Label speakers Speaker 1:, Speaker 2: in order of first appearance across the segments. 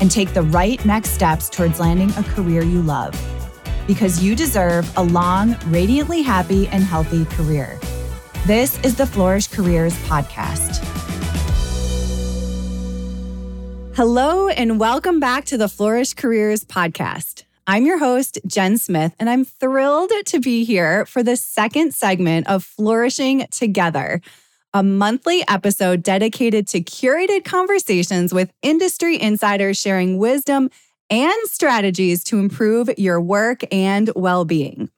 Speaker 1: and take the right next steps towards landing a career you love. Because you deserve a long, radiantly happy, and healthy career. This is the Flourish Careers Podcast. Hello, and welcome back to the Flourish Careers Podcast. I'm your host, Jen Smith, and I'm thrilled to be here for the second segment of Flourishing Together, a monthly episode dedicated to curated conversations with industry insiders sharing wisdom and strategies to improve your work and well being.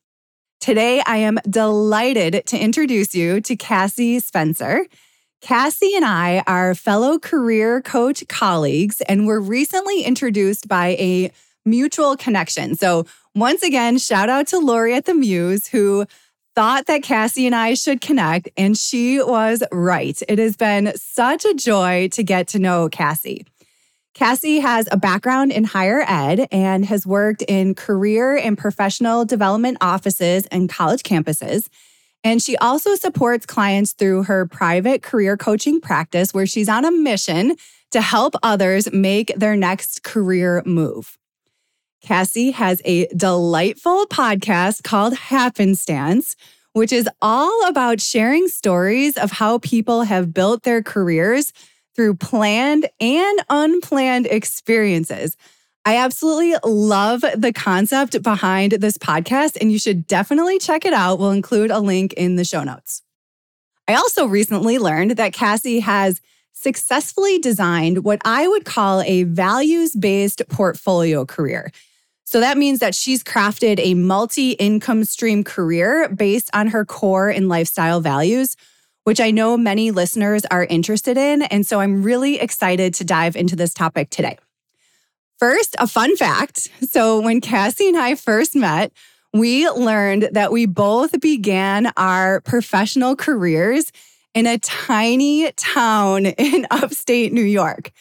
Speaker 1: Today, I am delighted to introduce you to Cassie Spencer. Cassie and I are fellow career coach colleagues, and were recently introduced by a mutual connection. So, once again, shout out to Lori at the Muse who thought that Cassie and I should connect, and she was right. It has been such a joy to get to know Cassie. Cassie has a background in higher ed and has worked in career and professional development offices and college campuses. And she also supports clients through her private career coaching practice, where she's on a mission to help others make their next career move. Cassie has a delightful podcast called Happenstance, which is all about sharing stories of how people have built their careers through planned and unplanned experiences. I absolutely love the concept behind this podcast, and you should definitely check it out. We'll include a link in the show notes. I also recently learned that Cassie has successfully designed what I would call a values based portfolio career. So that means that she's crafted a multi income stream career based on her core and lifestyle values, which I know many listeners are interested in. And so I'm really excited to dive into this topic today. First, a fun fact. So when Cassie and I first met, we learned that we both began our professional careers in a tiny town in upstate New York.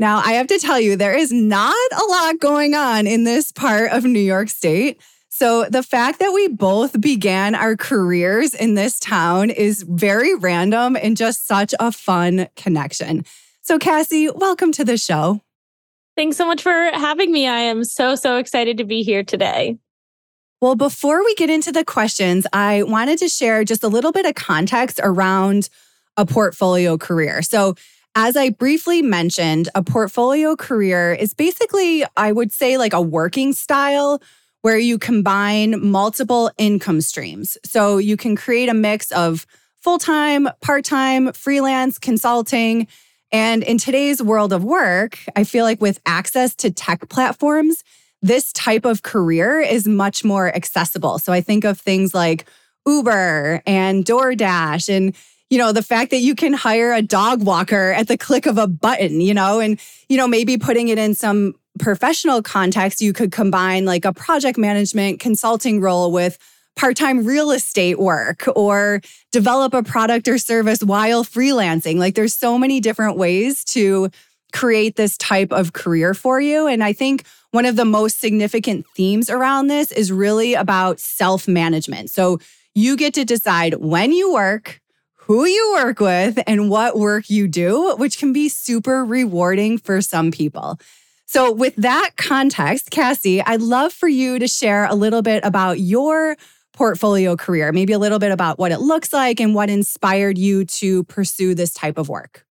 Speaker 1: Now, I have to tell you, there is not a lot going on in this part of New York State. So, the fact that we both began our careers in this town is very random and just such a fun connection. So, Cassie, welcome to the show.
Speaker 2: Thanks so much for having me. I am so, so excited to be here today.
Speaker 1: Well, before we get into the questions, I wanted to share just a little bit of context around a portfolio career. So, as I briefly mentioned, a portfolio career is basically, I would say, like a working style where you combine multiple income streams. So you can create a mix of full time, part time, freelance, consulting. And in today's world of work, I feel like with access to tech platforms, this type of career is much more accessible. So I think of things like Uber and DoorDash and you know, the fact that you can hire a dog walker at the click of a button, you know, and, you know, maybe putting it in some professional context, you could combine like a project management consulting role with part time real estate work or develop a product or service while freelancing. Like there's so many different ways to create this type of career for you. And I think one of the most significant themes around this is really about self management. So you get to decide when you work, who you work with and what work you do, which can be super rewarding for some people. So, with that context, Cassie, I'd love for you to share a little bit about your portfolio career, maybe a little bit about what it looks like and what inspired you to pursue this type of work.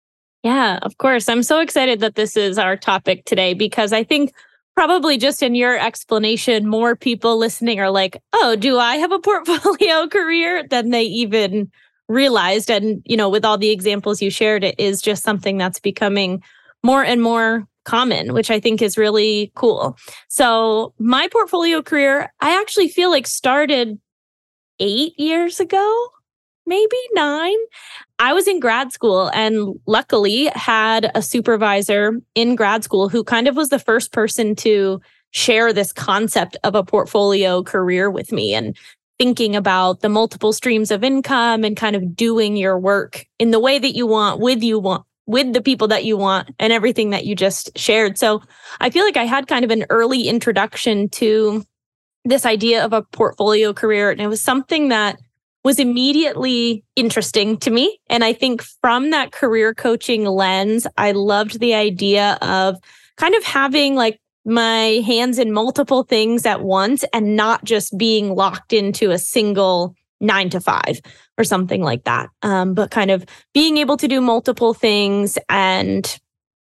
Speaker 2: Yeah, of course. I'm so excited that this is our topic today because I think probably just in your explanation, more people listening are like, oh, do I have a portfolio career than they even realized. And, you know, with all the examples you shared, it is just something that's becoming more and more common, which I think is really cool. So, my portfolio career, I actually feel like started eight years ago, maybe nine. I was in grad school and luckily had a supervisor in grad school who kind of was the first person to share this concept of a portfolio career with me and thinking about the multiple streams of income and kind of doing your work in the way that you want with you want with the people that you want and everything that you just shared. So I feel like I had kind of an early introduction to this idea of a portfolio career and it was something that was immediately interesting to me. And I think from that career coaching lens, I loved the idea of kind of having like my hands in multiple things at once and not just being locked into a single nine to five or something like that. Um, but kind of being able to do multiple things and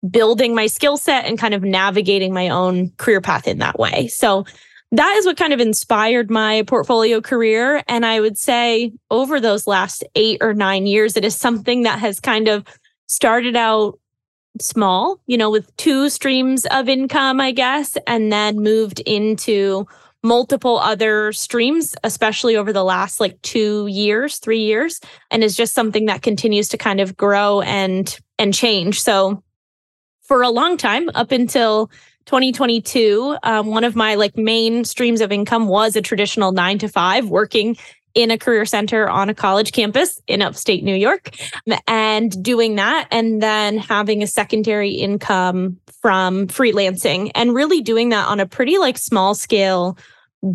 Speaker 2: building my skill set and kind of navigating my own career path in that way. So that is what kind of inspired my portfolio career. And I would say over those last eight or nine years, it is something that has kind of started out small, you know, with two streams of income, I guess, and then moved into multiple other streams, especially over the last like two years, three years, and is just something that continues to kind of grow and and change. So for a long time, up until 2022, um, one of my like main streams of income was a traditional nine to five working in a career center on a college campus in upstate New York and doing that and then having a secondary income from freelancing and really doing that on a pretty like small scale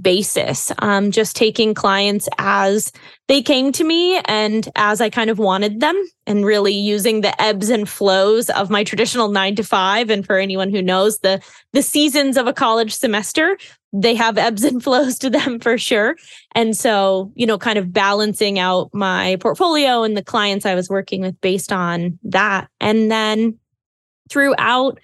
Speaker 2: basis, um, just taking clients as they came to me and as I kind of wanted them, and really using the ebbs and flows of my traditional nine to five. And for anyone who knows the the seasons of a college semester, they have ebbs and flows to them for sure. And so, you know, kind of balancing out my portfolio and the clients I was working with based on that. And then throughout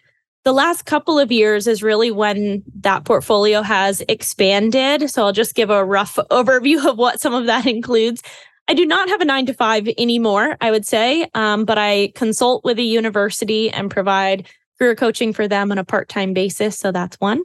Speaker 2: the last couple of years is really when that portfolio has expanded. So I'll just give a rough overview of what some of that includes. I do not have a nine to five anymore, I would say, um, but I consult with a university and provide career coaching for them on a part time basis. So that's one.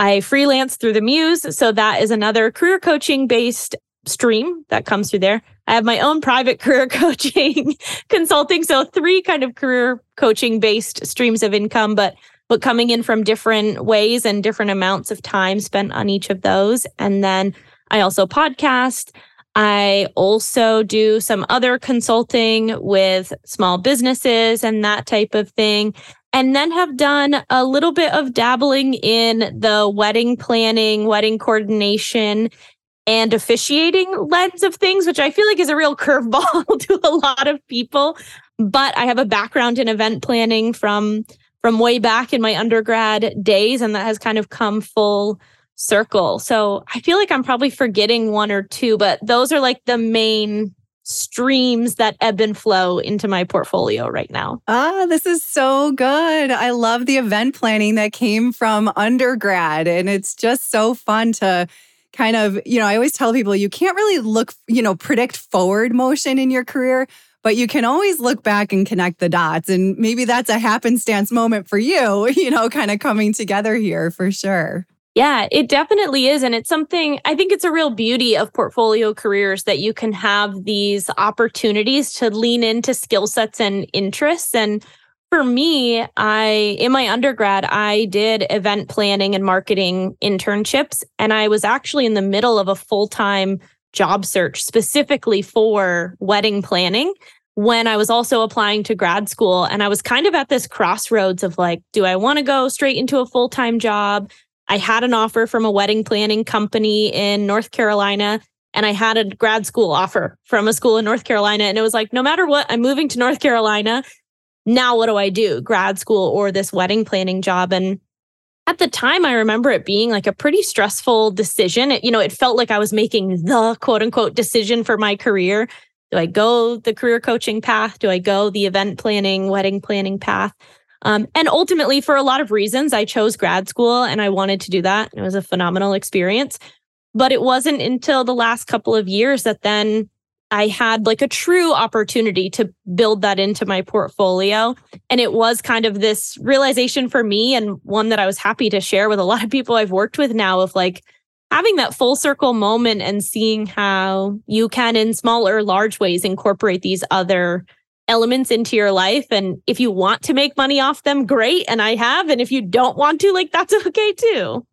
Speaker 2: I freelance through the Muse. So that is another career coaching based stream that comes through there. I have my own private career coaching consulting. So three kind of career coaching based streams of income, but but coming in from different ways and different amounts of time spent on each of those. And then I also podcast. I also do some other consulting with small businesses and that type of thing. And then have done a little bit of dabbling in the wedding planning, wedding coordination, and officiating lens of things, which I feel like is a real curveball to a lot of people. But I have a background in event planning from from way back in my undergrad days, and that has kind of come full circle. So I feel like I'm probably forgetting one or two, but those are like the main streams that ebb and flow into my portfolio right now.
Speaker 1: Ah, this is so good. I love the event planning that came from undergrad. And it's just so fun to kind of, you know, I always tell people you can't really look, you know, predict forward motion in your career, but you can always look back and connect the dots. And maybe that's a happenstance moment for you, you know, kind of coming together here for sure.
Speaker 2: Yeah, it definitely is. And it's something I think it's a real beauty of portfolio careers that you can have these opportunities to lean into skill sets and interests. And for me, I, in my undergrad, I did event planning and marketing internships. And I was actually in the middle of a full time job search specifically for wedding planning when I was also applying to grad school. And I was kind of at this crossroads of like, do I want to go straight into a full time job? I had an offer from a wedding planning company in North Carolina. And I had a grad school offer from a school in North Carolina. And it was like, no matter what, I'm moving to North Carolina. Now, what do I do? Grad school or this wedding planning job? And at the time, I remember it being like a pretty stressful decision. It, you know, it felt like I was making the quote unquote decision for my career. Do I go the career coaching path? Do I go the event planning, wedding planning path? Um, and ultimately, for a lot of reasons, I chose grad school and I wanted to do that. It was a phenomenal experience. But it wasn't until the last couple of years that then I had like a true opportunity to build that into my portfolio. And it was kind of this realization for me and one that I was happy to share with a lot of people I've worked with now of like having that full circle moment and seeing how you can, in small or large ways, incorporate these other elements into your life. And if you want to make money off them, great. And I have. And if you don't want to, like, that's okay too.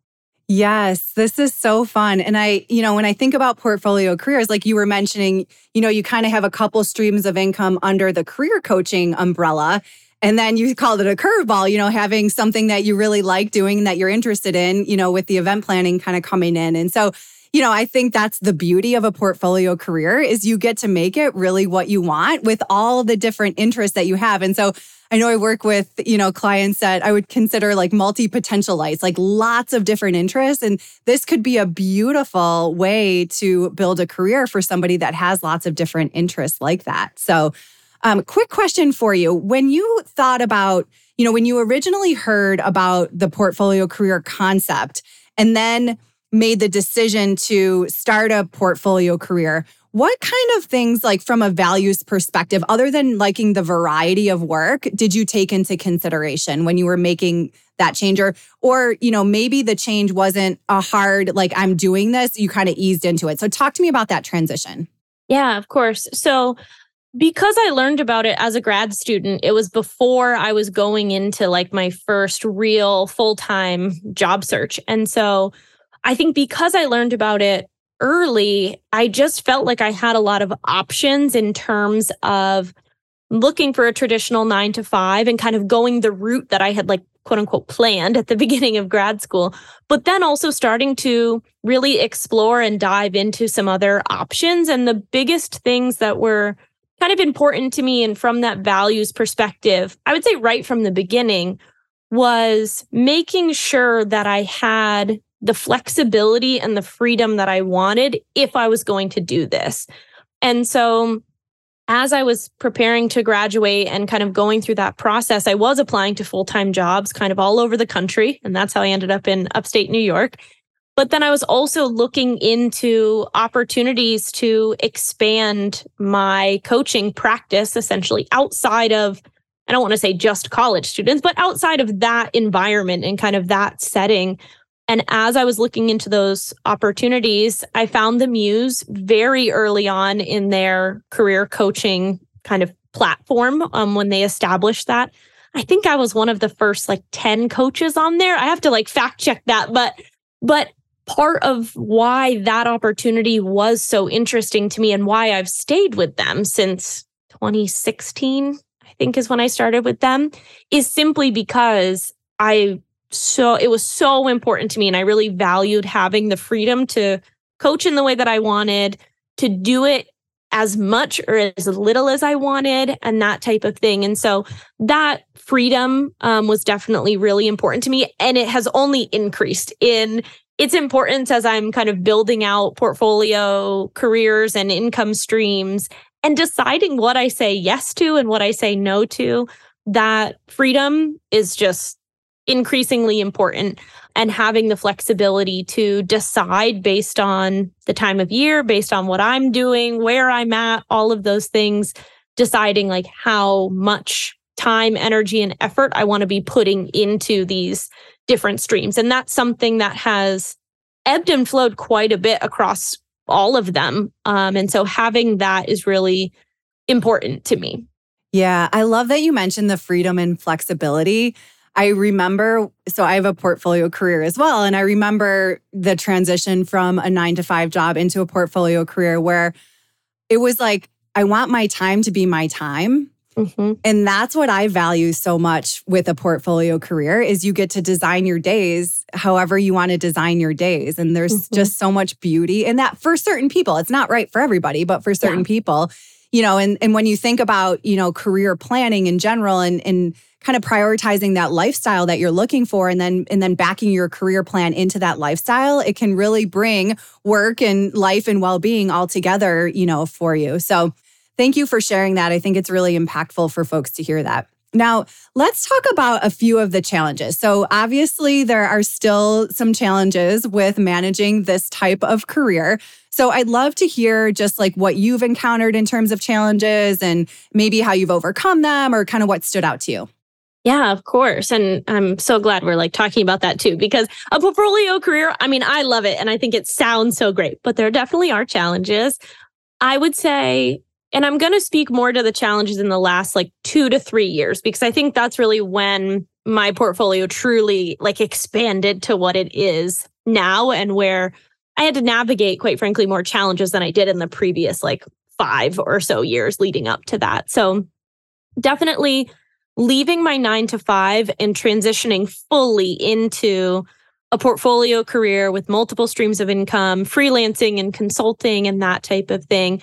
Speaker 1: Yes, this is so fun. And I, you know, when I think about portfolio careers, like you were mentioning, you know, you kind of have a couple streams of income under the career coaching umbrella. And then you called it a curveball, you know, having something that you really like doing that you're interested in, you know, with the event planning kind of coming in. And so, you know, I think that's the beauty of a portfolio career is you get to make it really what you want with all the different interests that you have. And so I know I work with, you know, clients that I would consider like multi-potentialites, like lots of different interests. And this could be a beautiful way to build a career for somebody that has lots of different interests like that. So, um, quick question for you. When you thought about, you know, when you originally heard about the portfolio career concept and then made the decision to start a portfolio career, what kind of things, like from a values perspective, other than liking the variety of work, did you take into consideration when you were making that change? Or, or you know, maybe the change wasn't a hard, like, I'm doing this, you kind of eased into it. So, talk to me about that transition.
Speaker 2: Yeah, of course. So, because I learned about it as a grad student, it was before I was going into like my first real full time job search. And so I think because I learned about it early, I just felt like I had a lot of options in terms of looking for a traditional nine to five and kind of going the route that I had like quote unquote planned at the beginning of grad school, but then also starting to really explore and dive into some other options. And the biggest things that were kind of important to me and from that values perspective, I would say right from the beginning was making sure that I had the flexibility and the freedom that I wanted if I was going to do this. And so as I was preparing to graduate and kind of going through that process, I was applying to full time jobs kind of all over the country. And that's how I ended up in upstate New York. But then I was also looking into opportunities to expand my coaching practice essentially outside of, I don't want to say just college students, but outside of that environment and kind of that setting and as I was looking into those opportunities, I found the Muse very early on in their career coaching kind of platform um, when they established that. I think I was one of the first like 10 coaches on there. I have to like fact check that, but but part of why that opportunity was so interesting to me and why I've stayed with them since 2016, I think is when I started with them, is simply because I so it was so important to me and i really valued having the freedom to coach in the way that i wanted to do it as much or as little as i wanted and that type of thing and so that freedom um, was definitely really important to me and it has only increased in its importance as i'm kind of building out portfolio careers and income streams and deciding what i say yes to and what i say no to. That freedom is just increasingly important and having the flexibility to decide based on the time of year, based on what I'm doing, where I'm at, all of those things, deciding like how much time, energy, and effort I want to be putting into these different streams. And that's something that has ebbed and flowed quite a bit across all of them. Um, and so having that is really important to me.
Speaker 1: Yeah, I love that you mentioned the freedom and flexibility. I remember, so I have a portfolio career as well. And I remember the transition from a nine to five job into a portfolio career where it was like, I want my time to be my time. Mm-hmm. And that's what I value so much with a portfolio career is you get to design your days however you want to design your days. And there's mm-hmm. just so much beauty in that for certain people. It's not right for everybody, but for certain yeah. people, you know, and, and when you think about, you know, career planning in general and, and kind of prioritizing that lifestyle that you're looking for and then and then backing your career plan into that lifestyle it can really bring work and life and well-being all together you know for you. So thank you for sharing that. I think it's really impactful for folks to hear that Now, let's talk about a few of the challenges. So, obviously, there are still some challenges with managing this type of career. So, I'd love to hear just like what you've encountered in terms of challenges and maybe how you've overcome them or kind of what stood out to you.
Speaker 2: Yeah, of course. And I'm so glad we're like talking about that too, because a portfolio career, I mean, I love it and I think it sounds so great, but there definitely are challenges. I would say and I'm going to speak more to the challenges in the last like two to three years, because I think that's really when my portfolio truly like expanded to what it is now and where I had to navigate, quite frankly, more challenges than I did in the previous like five or so years leading up to that. So definitely leaving my nine to five and transitioning fully into a portfolio career with multiple streams of income, freelancing and consulting and that type of thing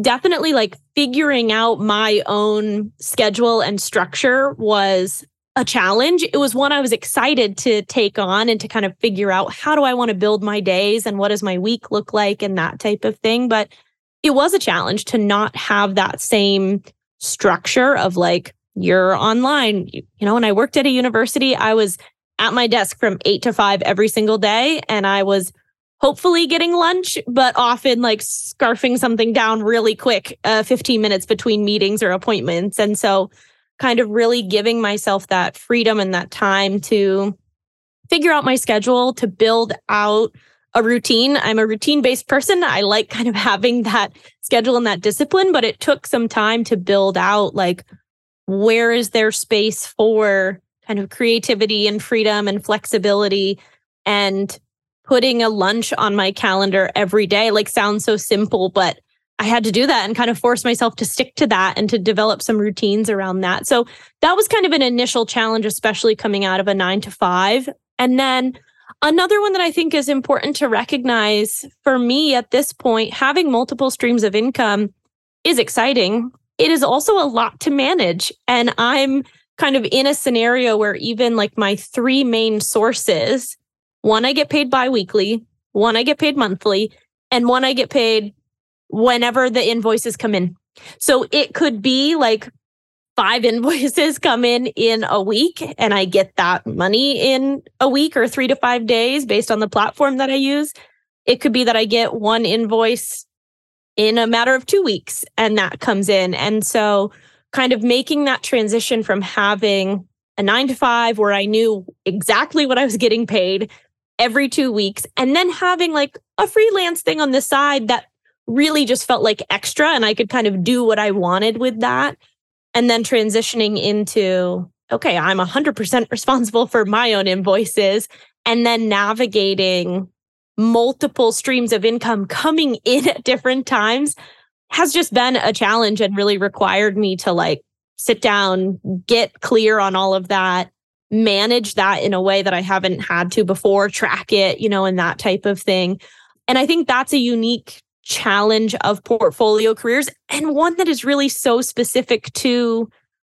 Speaker 2: definitely like figuring out my own schedule and structure was a challenge. It was one I was excited to take on and to kind of figure out how do I want to build my days and what does my week look like and that type of thing. But it was a challenge to not have that same structure of like, you're online. You, you know, when I worked at a university, I was at my desk from eight to five every single day. And I was hopefully getting lunch, but often like scarfing something down really quick, uh, 15 minutes between meetings or appointments. And so, kind of really giving myself that freedom and that time to figure out my schedule, to build out a routine. I'm a routine based person. I like kind of having that schedule and that discipline, but it took some time to build out like, where is there space for kind of creativity and freedom and flexibility and putting a lunch on my calendar every day like sounds so simple, but I had to do that and kind of force myself to stick to that and to develop some routines around that. So that was kind of an initial challenge, especially coming out of a nine to five. And then another one that I think is important to recognize for me at this point, having multiple streams of income is exciting. It is also a lot to manage. And I'm kind of in a scenario where even like my three main sources one I get paid biweekly, one I get paid monthly, and one I get paid whenever the invoices come in. So it could be like five invoices come in in a week and I get that money in a week or 3 to 5 days based on the platform that I use. It could be that I get one invoice in a matter of 2 weeks and that comes in. And so kind of making that transition from having a 9 to 5 where I knew exactly what I was getting paid every two weeks and then having like a freelance thing on the side that really just felt like extra and I could kind of do what I wanted with that. And then transitioning into, okay, I'm 100% responsible for my own invoices and then navigating multiple streams of income coming in at different times has just been a challenge and really required me to like sit down, get clear on all of that, manage that in a way that I haven't had to before, track it, you know, and that type of thing. And I think that's a unique challenge of portfolio careers and one that is really so specific to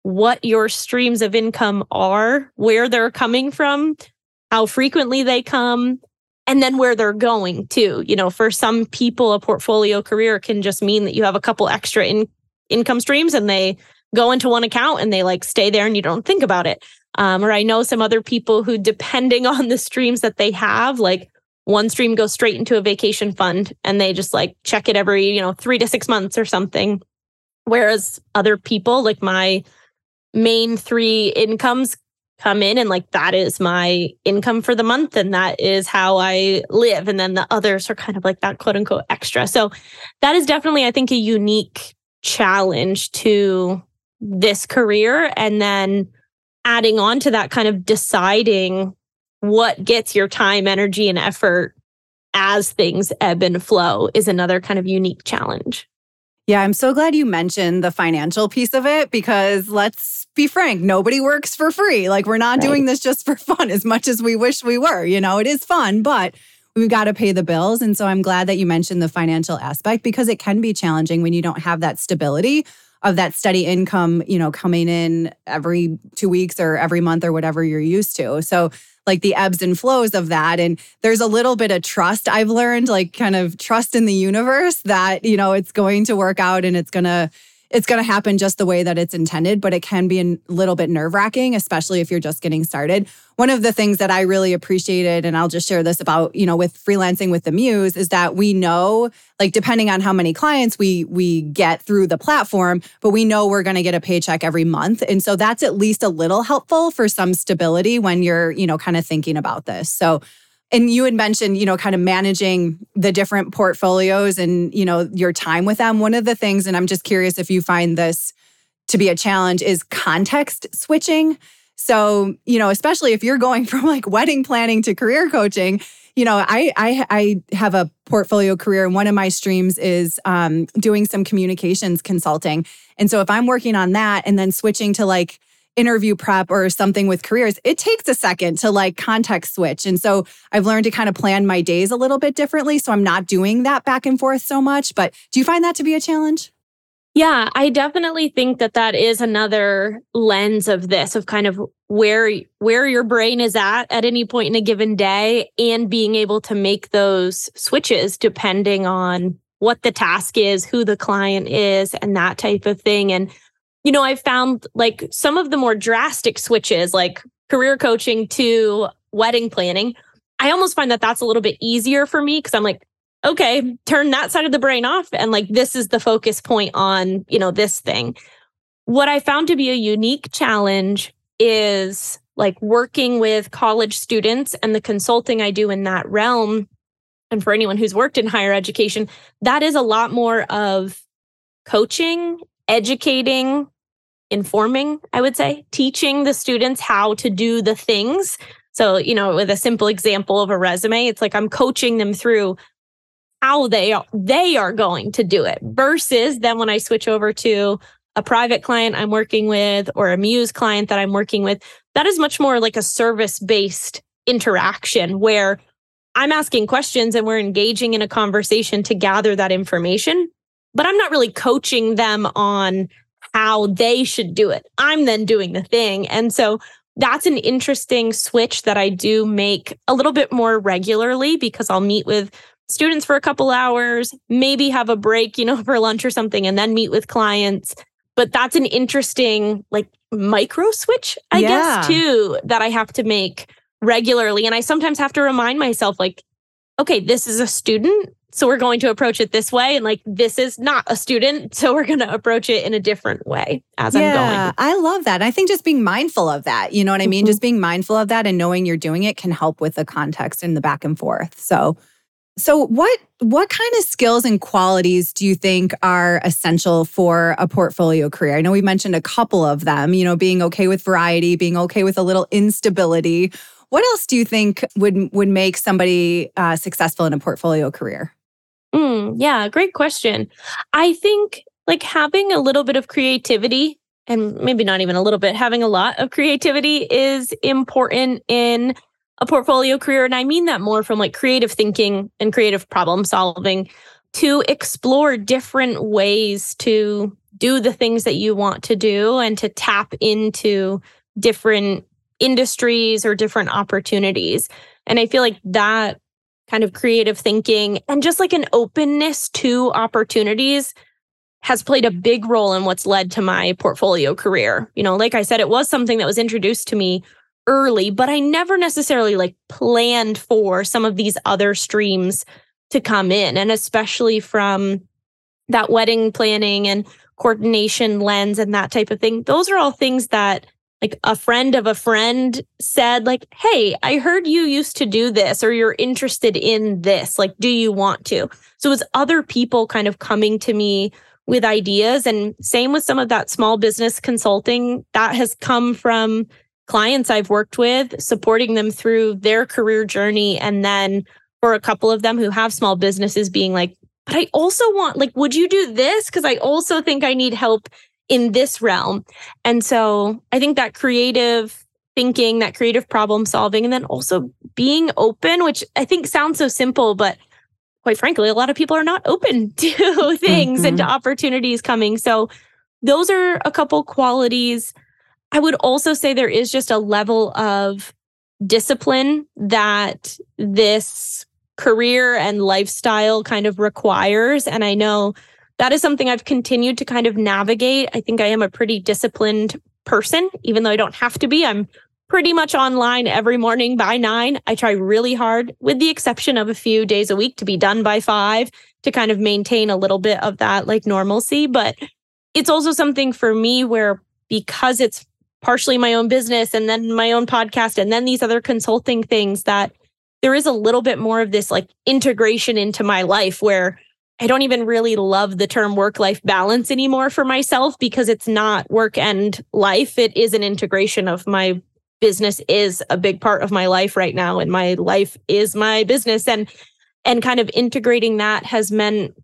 Speaker 2: what your streams of income are, where they're coming from, how frequently they come, and then where they're going to. You know, for some people, a portfolio career can just mean that you have a couple extra in- income streams and they go into one account and they like stay there and you don't think about it. Um, or I know some other people who, depending on the streams that they have, like one stream goes straight into a vacation fund and they just like check it every, you know, three to six months or something. Whereas other people, like my main three incomes, come in and like that is my income for the month and that is how I live. And then the others are kind of like that quote unquote extra. So that is definitely, I think, a unique challenge to this career. And then adding on to that kind of deciding what gets your time, energy, and effort as things ebb and flow is another kind of unique challenge.
Speaker 1: Yeah, I'm so glad you mentioned the financial piece of it because let's be frank, nobody works for free. Like, we're not right. doing this just for fun as much as we wish we were. You know, it is fun, but we've got to pay the bills. And so I'm glad that you mentioned the financial aspect because it can be challenging when you don't have that stability of that steady income, you know, coming in every two weeks or every month or whatever you're used to. So, like the ebbs and flows of that. And there's a little bit of trust I've learned, like kind of trust in the universe that, you know, it's going to work out and it's going to, it's going to happen just the way that it's intended, but it can be a little bit nerve wracking, especially if you're just getting started. One of the things that I really appreciated, and I'll just share this about, you know, with freelancing with the Muse, is that we know, like, depending on how many clients we we get through the platform, but we know we're going to get a paycheck every month, and so that's at least a little helpful for some stability when you're, you know, kind of thinking about this. So and you had mentioned you know kind of managing the different portfolios and you know your time with them. One of the things and i'm just curious if you find this to be a challenge is context switching. So you know especially if you're going from like wedding planning to career coaching you know i i, I have a portfolio career and one of my streams is um, doing some communications consulting. And so if i'm working on that and then switching to like interview prep or something with careers, it takes a second to like context switch. And so I've learned to kind of plan my days a little bit differently. So I'm not doing that back and forth so much. But do you find that to be a challenge?
Speaker 2: Yeah, I definitely think that that is another lens of this of kind of where where your brain is at at any point in a given day and being able to make those switches depending on what the task is, who the client is and that type of thing and you know, I found like some of the more drastic switches, like career coaching to wedding planning. I almost find that that's a little bit easier for me because I'm like, okay, turn that side of the brain off. And like, this is the focus point on, you know, this thing. What I found to be a unique challenge is like working with college students and the consulting I do in that realm. And for anyone who's worked in higher education, that is a lot more of coaching educating, informing, I would say, teaching the students how to do the things. So, you know, with a simple example of a resume, it's like I'm coaching them through how they are, they are going to do it versus then when I switch over to a private client I'm working with or a Muse client that I'm working with, that is much more like a service based interaction where I'm asking questions and we're engaging in a conversation to gather that information but I'm not really coaching them on how they should do it. I'm then doing the thing. And so that's an interesting switch that I do make a little bit more regularly because I'll meet with students for a couple hours, maybe have a break, you know, for lunch or something, and then meet with clients. But that's an interesting, like, micro switch, I yeah. guess, too, that I have to make regularly. And I sometimes have to remind myself, like, okay, this is a student so we're going to approach it this way and like this is not a student so we're going to approach it in a different way as yeah, i'm going
Speaker 1: i love that i think just being mindful of that you know what i mean mm-hmm. just being mindful of that and knowing you're doing it can help with the context and the back and forth so so what what kind of skills and qualities do you think are essential for a portfolio career? I know we mentioned a couple of them, you know, being okay with variety, being okay with a little instability. What else do you think would would make somebody uh, successful in a portfolio career?
Speaker 2: Mm, yeah, great question. I think like having a little bit of creativity and maybe not even a little bit, having a lot of creativity is important in a portfolio career. And I mean that more from like creative thinking and creative problem solving to explore different ways to do the things that you want to do and to tap into different industries or different opportunities. And I feel like that kind of creative thinking and just like an openness to opportunities has played a big role in what's led to my portfolio career. You know, like I said, it was something that was introduced to me early, but I never necessarily like planned for some of these other streams to come in. And especially from that wedding planning and coordination lens and that type of thing, those are all things that like a friend of a friend said like hey i heard you used to do this or you're interested in this like do you want to? So it's other people kind of coming to me with ideas and same with some of that small business consulting that has come from clients i've worked with supporting them through their career journey and then for a couple of them who have small businesses being like but i also want like would you do this? Because i also think i need help in this realm. And so I think that creative thinking, that creative problem solving, and then also being open, which I think sounds so simple, but quite frankly, a lot of people are not open to things mm-hmm. and to opportunities coming. So those are a couple qualities. I would also say there is just a level of discipline that this career and lifestyle kind of requires. And I know that is something I've continued to kind of navigate. I think I am a pretty disciplined person, even though I don't have to be. I'm pretty much online every morning by nine. I try really hard, with the exception of a few days a week, to be done by five to kind of maintain a little bit of that like normalcy. But it's also something for me where because it's partially my own business and then my own podcast and then these other consulting things that there is a little bit more of this like integration into my life where I don't even really love the term work life balance anymore for myself because it's not work and life. It is an integration of my business is a big part of my life right now and my life is my business and and kind of integrating that has meant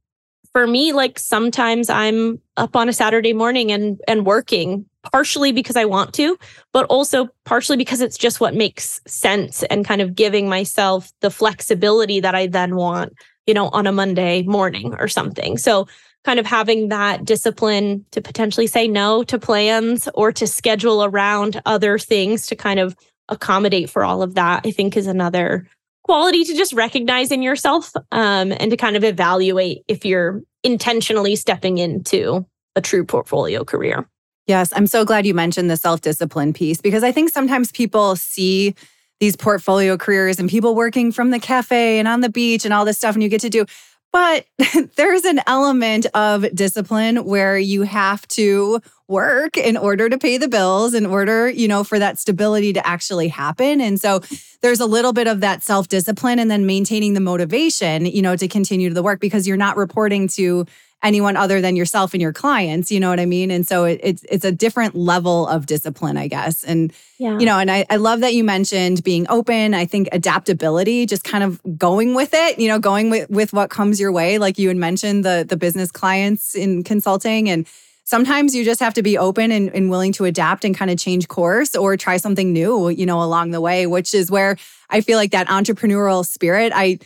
Speaker 2: for me like sometimes I'm up on a Saturday morning and and working partially because I want to, but also partially because it's just what makes sense and kind of giving myself the flexibility that I then want, you know, on a Monday morning or something. So, kind of having that discipline to potentially say no to plans or to schedule around other things to kind of accommodate for all of that, I think is another quality to just recognize in yourself um, and to kind of evaluate if you're intentionally stepping into a true portfolio career.
Speaker 1: Yes, I'm so glad you mentioned the self discipline piece because I think sometimes people see these portfolio careers and people working from the cafe and on the beach and all this stuff, and you get to do. But there's an element of discipline where you have to work in order to pay the bills, in order, you know, for that stability to actually happen. And so there's a little bit of that self discipline and then maintaining the motivation, you know, to continue to the work because you're not reporting to anyone other than yourself and your clients you know what i mean? And so it, it's it's a different level of discipline i guess. And yeah. you know and I, I love that you mentioned being open. I think adaptability just kind of going with it you know going with with what comes your way. Like you had mentioned the the business clients in consulting and sometimes you just have to be open and, and willing to adapt and kind of change course or try something new you know along the way which is where i feel like that entrepreneurial spirit i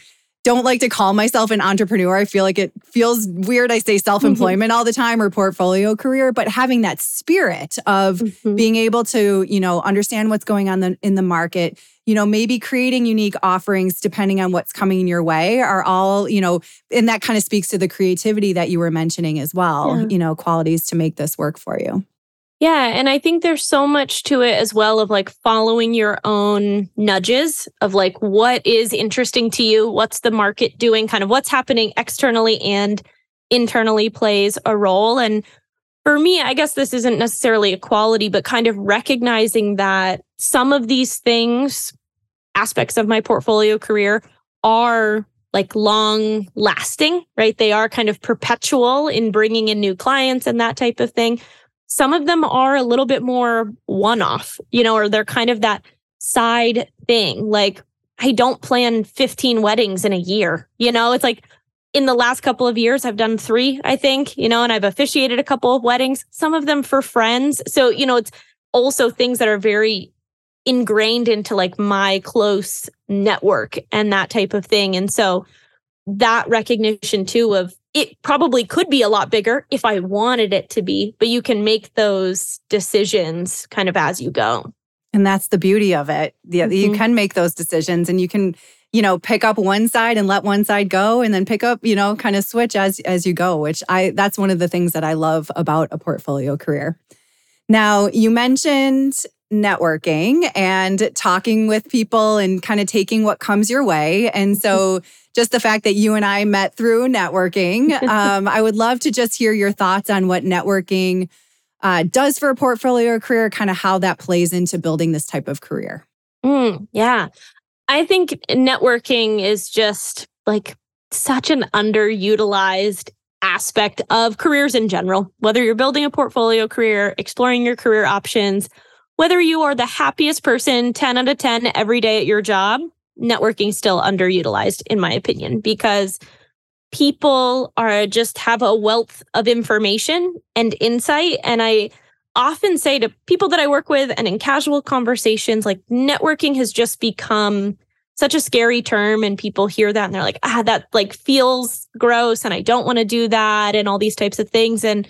Speaker 1: don't like to call myself an entrepreneur. I feel like it feels weird. I say self employment mm-hmm. all the time or portfolio career, but having that spirit of mm-hmm. being able to, you know, understand what's going on the, in the market, you know, maybe creating unique offerings depending on what's coming in your way are all, you know, and that kind of speaks to the creativity that you were mentioning as well, yeah. you know, qualities to make this work for you.
Speaker 2: Yeah. And I think there's so much to it as well of like following your own nudges of like what is interesting to you, what's the market doing, kind of what's happening externally and internally plays a role. And for me, I guess this isn't necessarily a quality, but kind of recognizing that some of these things, aspects of my portfolio career, are like long lasting, right? They are kind of perpetual in bringing in new clients and that type of thing some of them are a little bit more one off, you know, or they're kind of that side thing. Like, I don't plan 15 weddings in a year, you know, it's like in the last couple of years, I've done three, I think, you know, and I've officiated a couple of weddings, some of them for friends. So, you know, it's also things that are very ingrained into like my close network and that type of thing. And so that recognition too of it probably could be a lot bigger if I wanted it to be, but you can make those decisions kind of as you go.
Speaker 1: And that's the beauty of it. Yeah, mm-hmm. you can make those decisions and you can, you know, pick up one side and let one side go and then pick up, you know, kind of switch as as you go, which I that's one of the things that I love about a portfolio career. Now, you mentioned networking and talking with people and kind of taking what comes your way. And so just the fact that you and I met through networking. Um, I would love to just hear your thoughts on what networking uh, does for a portfolio career, kind of how that plays into building this type of career.
Speaker 2: Mm, yeah. I think networking is just like such an underutilized aspect of careers in general, whether you're building a portfolio career, exploring your career options, whether you are the happiest person 10 out of 10 every day at your job, networking still underutilized in my opinion because people are just have a wealth of information and insight. And i often say to people that i work with and in casual conversations like networking has just become such a scary term and people hear that and they're like ah that like feels gross and i don't want to do that and all these types of things. And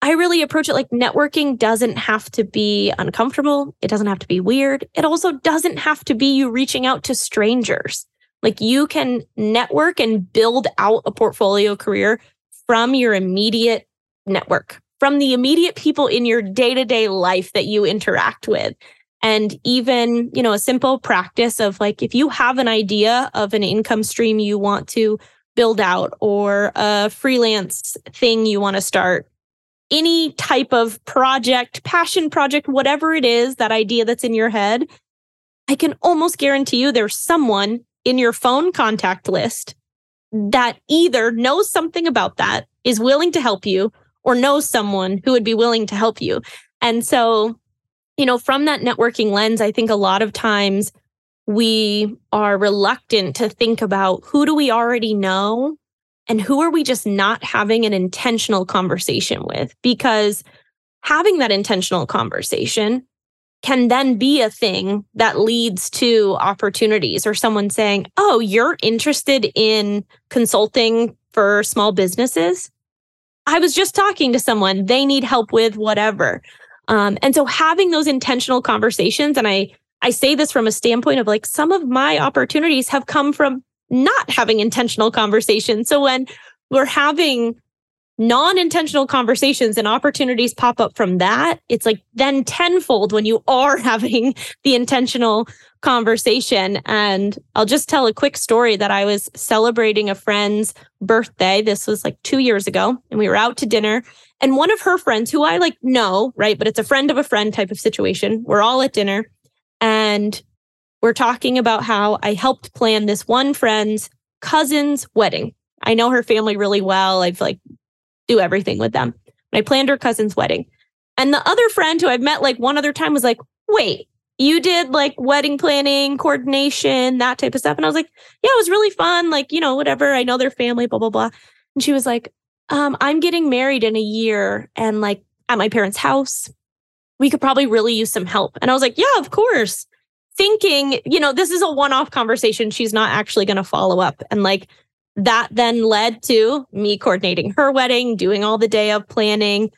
Speaker 2: I really approach it like networking doesn't have to be uncomfortable. It doesn't have to be weird. It also doesn't have to be you reaching out to strangers. Like you can network and build out a portfolio career from your immediate network, from the immediate people in your day to day life that you interact with. And even, you know, a simple practice of like, if you have an idea of an income stream you want to build out or a freelance thing you want to start, any type of project, passion project, whatever it is, that idea that's in your head, I can almost guarantee you there's someone in your phone contact list that either knows something about that, is willing to help you, or knows someone who would be willing to help you. And so, you know, from that networking lens, I think a lot of times we are reluctant to think about who do we already know and who are we just not having an intentional conversation with? Because having that intentional conversation can then be a thing that leads to opportunities or someone saying, Oh, you're interested in consulting for small businesses? I was just talking to someone, they need help with whatever. Um, and so having those intentional conversations, and I, I say this from a standpoint of like some of my opportunities have come from not having intentional conversations. So when we're having non-intentional conversations and opportunities pop up from that it's like then tenfold when you are having the intentional conversation and i'll just tell a quick story that i was celebrating a friend's birthday this was like 2 years ago and we were out to dinner and one of her friends who i like know right but it's a friend of a friend type of situation we're all at dinner and we're talking about how i helped plan this one friend's cousin's wedding I know her family really well. I've like do everything with them. I planned her cousin's wedding. And the other friend who I've met like one other time was like, wait, you did like wedding planning, coordination, that type of stuff. And I was like, yeah, it was really fun. Like, you know, whatever. I know their family, blah, blah, blah. And she was like, um, I'm getting married in a year and like at my parents' house. We could probably really use some help. And I was like, yeah, of course. Thinking, you know, this is a one off conversation. She's not actually going to follow up. And like, that then led to me coordinating her wedding, doing all the day of planning.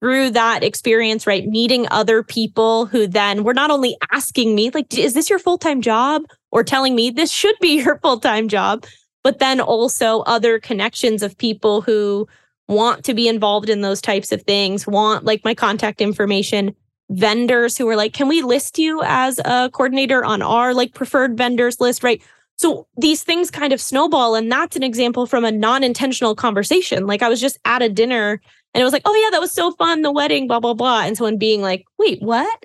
Speaker 2: Through that experience, right, meeting other people who then were not only asking me, like, is this your full time job? Or telling me this should be your full time job, but then also other connections of people who want to be involved in those types of things, want like my contact information, vendors who are like, can we list you as a coordinator on our like preferred vendors list, right? So these things kind of snowball. And that's an example from a non intentional conversation. Like I was just at a dinner and it was like, oh, yeah, that was so fun, the wedding, blah, blah, blah. And someone being like, wait, what?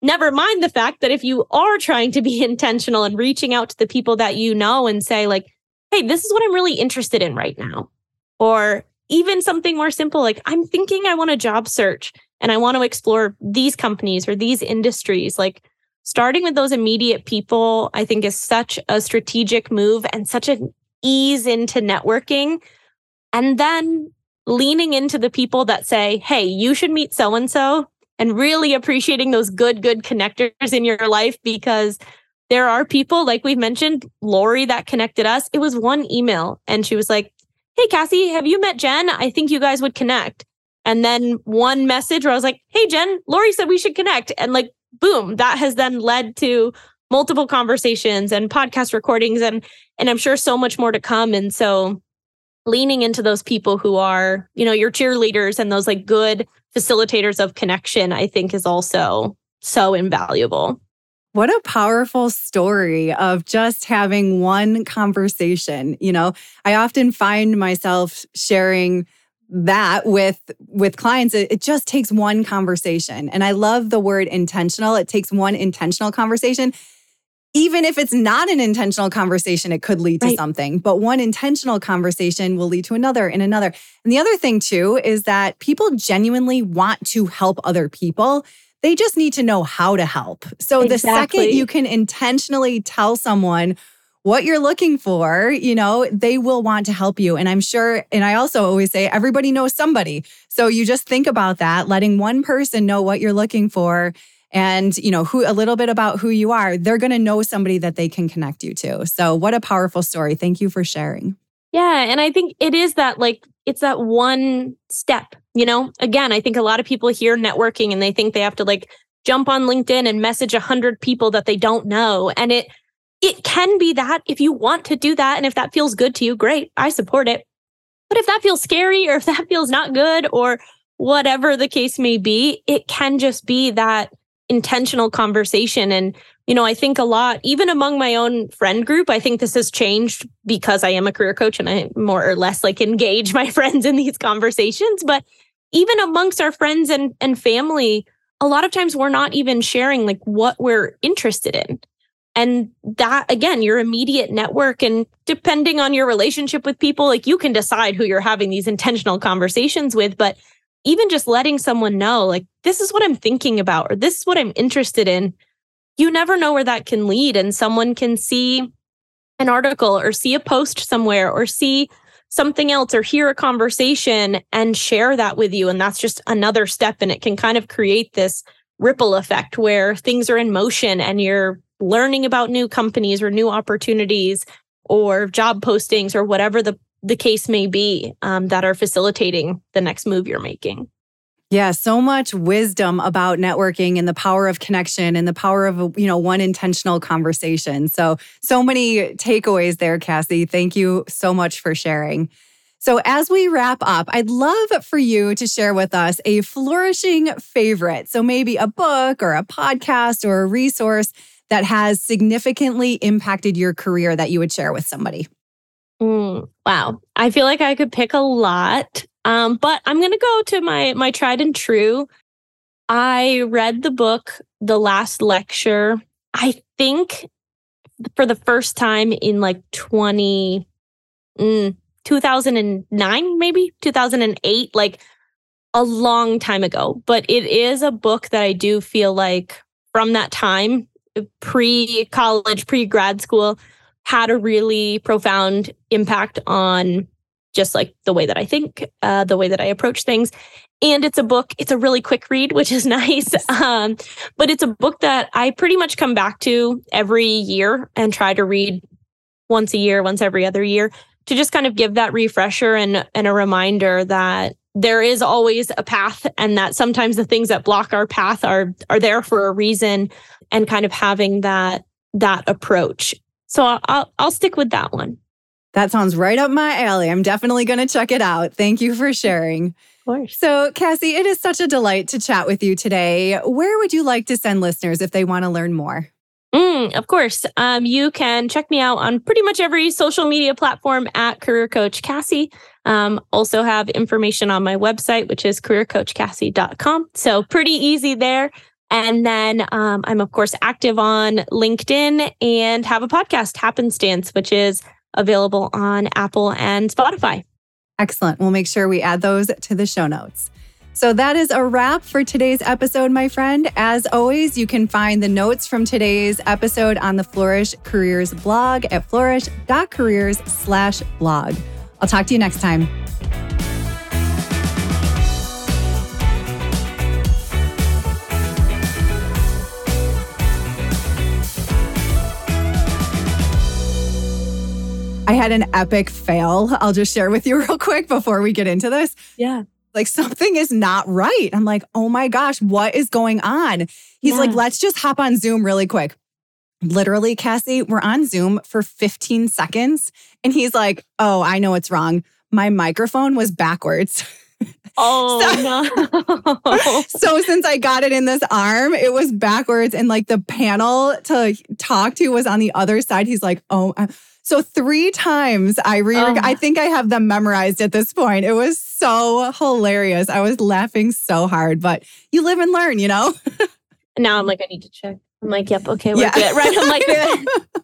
Speaker 2: Never mind the fact that if you are trying to be intentional and reaching out to the people that you know and say, like, hey, this is what I'm really interested in right now. Or even something more simple, like, I'm thinking I want a job search and I want to explore these companies or these industries. Like, starting with those immediate people, I think is such a strategic move and such an ease into networking. And then leaning into the people that say, hey, you should meet so and so, and really appreciating those good, good connectors in your life because there are people, like we've mentioned, Lori that connected us. It was one email, and she was like, hey, Cassie, have you met Jen? I think you guys would connect. And then one message where I was like, hey, Jen, Lori said we should connect. And like boom, that has then led to multiple conversations and podcast recordings and and I'm sure so much more to come. And so leaning into those people who are, you know, your cheerleaders and those like good facilitators of connection, I think is also so invaluable.
Speaker 1: What a powerful story of just having one conversation. You know, I often find myself sharing that with with clients it, it, just takes one conversation. And i love the word intentional. It takes one intentional conversation. Even if it's not an intentional conversation it could lead to something but one intentional conversation will lead to another and another. And the other thing too is that people genuinely want to help other people. They just need to know how to help. So exactly. the second you can intentionally tell someone what you're looking for, you know, they will want to help you. And I'm sure, and I also always say, everybody knows somebody. So you just think about that, letting one person know what you're looking for and you know who a little bit about who you are. They're going to know somebody that they can connect you to. So what a powerful story. Thank you for sharing.
Speaker 2: Yeah and i think it is that like it's that one step you know? Again i think a lot of people hear networking and they think they have to like jump on linkedin and message a 100 people that they don't know. And it it can be that if you want to do that and if that feels good to you, great. I support it. But if that feels scary or if that feels not good or whatever the case may be, it can just be that intentional conversation. And, you know, I think a lot, even among my own friend group, I think this has changed because I am a career coach and I more or less like engage my friends in these conversations. But even amongst our friends and, and family, a lot of times we're not even sharing like what we're interested in. And that, again, your immediate network, and depending on your relationship with people, like you can decide who you're having these intentional conversations with. But even just letting someone know, like, this is what I'm thinking about, or this is what I'm interested in, you never know where that can lead. And someone can see an article or see a post somewhere or see something else or hear a conversation and share that with you. And that's just another step. And it can kind of create this ripple effect where things are in motion and you're learning about new companies or new opportunities or job postings or whatever the, the case may be um, that are facilitating the next move you're making.
Speaker 1: Yeah, so much wisdom about networking and the power of connection and the power of, you know, one intentional conversation. So, so many takeaways there, Cassie. Thank you so much for sharing. So, as we wrap up, I'd love for you to share with us a flourishing favorite. So, maybe a book or a podcast or a resource that has significantly impacted your career that you would share with somebody?
Speaker 2: Mm, wow. I feel like I could pick a lot. Um, but I'm gonna go to my my tried and true. I read the book The Last Lecture, I think for the first time in like 20 mm, 2009 maybe 2008 like a long time ago but it is a book that i do feel like from that time pre college, pre grad school had a really profound impact on just like the way that I think, uh, the way that I approach things. And it's a book, it's a really quick read, which is nice. Um, but it's a book that I pretty much come back to every year and try to read once a year, once every other year to just kind of give that refresher and, and a reminder that there is always a path and that sometimes the things that block our path are are there for a reason and kind of having that that approach. So I'll I'll stick with that one.
Speaker 1: That sounds right up my alley. I'm definitely going to check it out. Thank you for sharing.
Speaker 2: Of course.
Speaker 1: So, Cassie, it is such a delight to chat with you today. Where would you like to send listeners if they want to learn more?
Speaker 2: Mm, of course. Um, you can check me out on pretty much every social media platform at Career Coach Cassie. Um, also have information on my website, which is careercoachcassie.com. So pretty easy there. And then um, I'm, of course, active on LinkedIn and have a podcast, Happenstance, which is available on Apple and Spotify.
Speaker 1: Excellent. We'll make sure we add those to the show notes. So that is a wrap for today's episode, my friend. As always, you can find the notes from today's episode on the Flourish Careers blog at flourish.careers slash blog. I'll talk to you next time. I had an epic fail. I'll just share with you real quick before we get into this.
Speaker 2: Yeah.
Speaker 1: Like something is not right. I'm like, oh my gosh, what is going on? He's yeah. like, let's just hop on Zoom really quick. Literally, Cassie, we're on Zoom for 15 seconds. And he's like, oh, I know what's wrong. My microphone was backwards.
Speaker 2: Oh so,
Speaker 1: no. so since I got it in this arm, it was backwards and like the panel to talk to was on the other side. He's like, "Oh, uh, so three times I re oh. I think I have them memorized at this point. It was so hilarious. I was laughing so hard, but you live and learn, you know?
Speaker 2: now I'm like, I need to check. I'm like, yep, okay, we're yeah. good. Right. I'm like,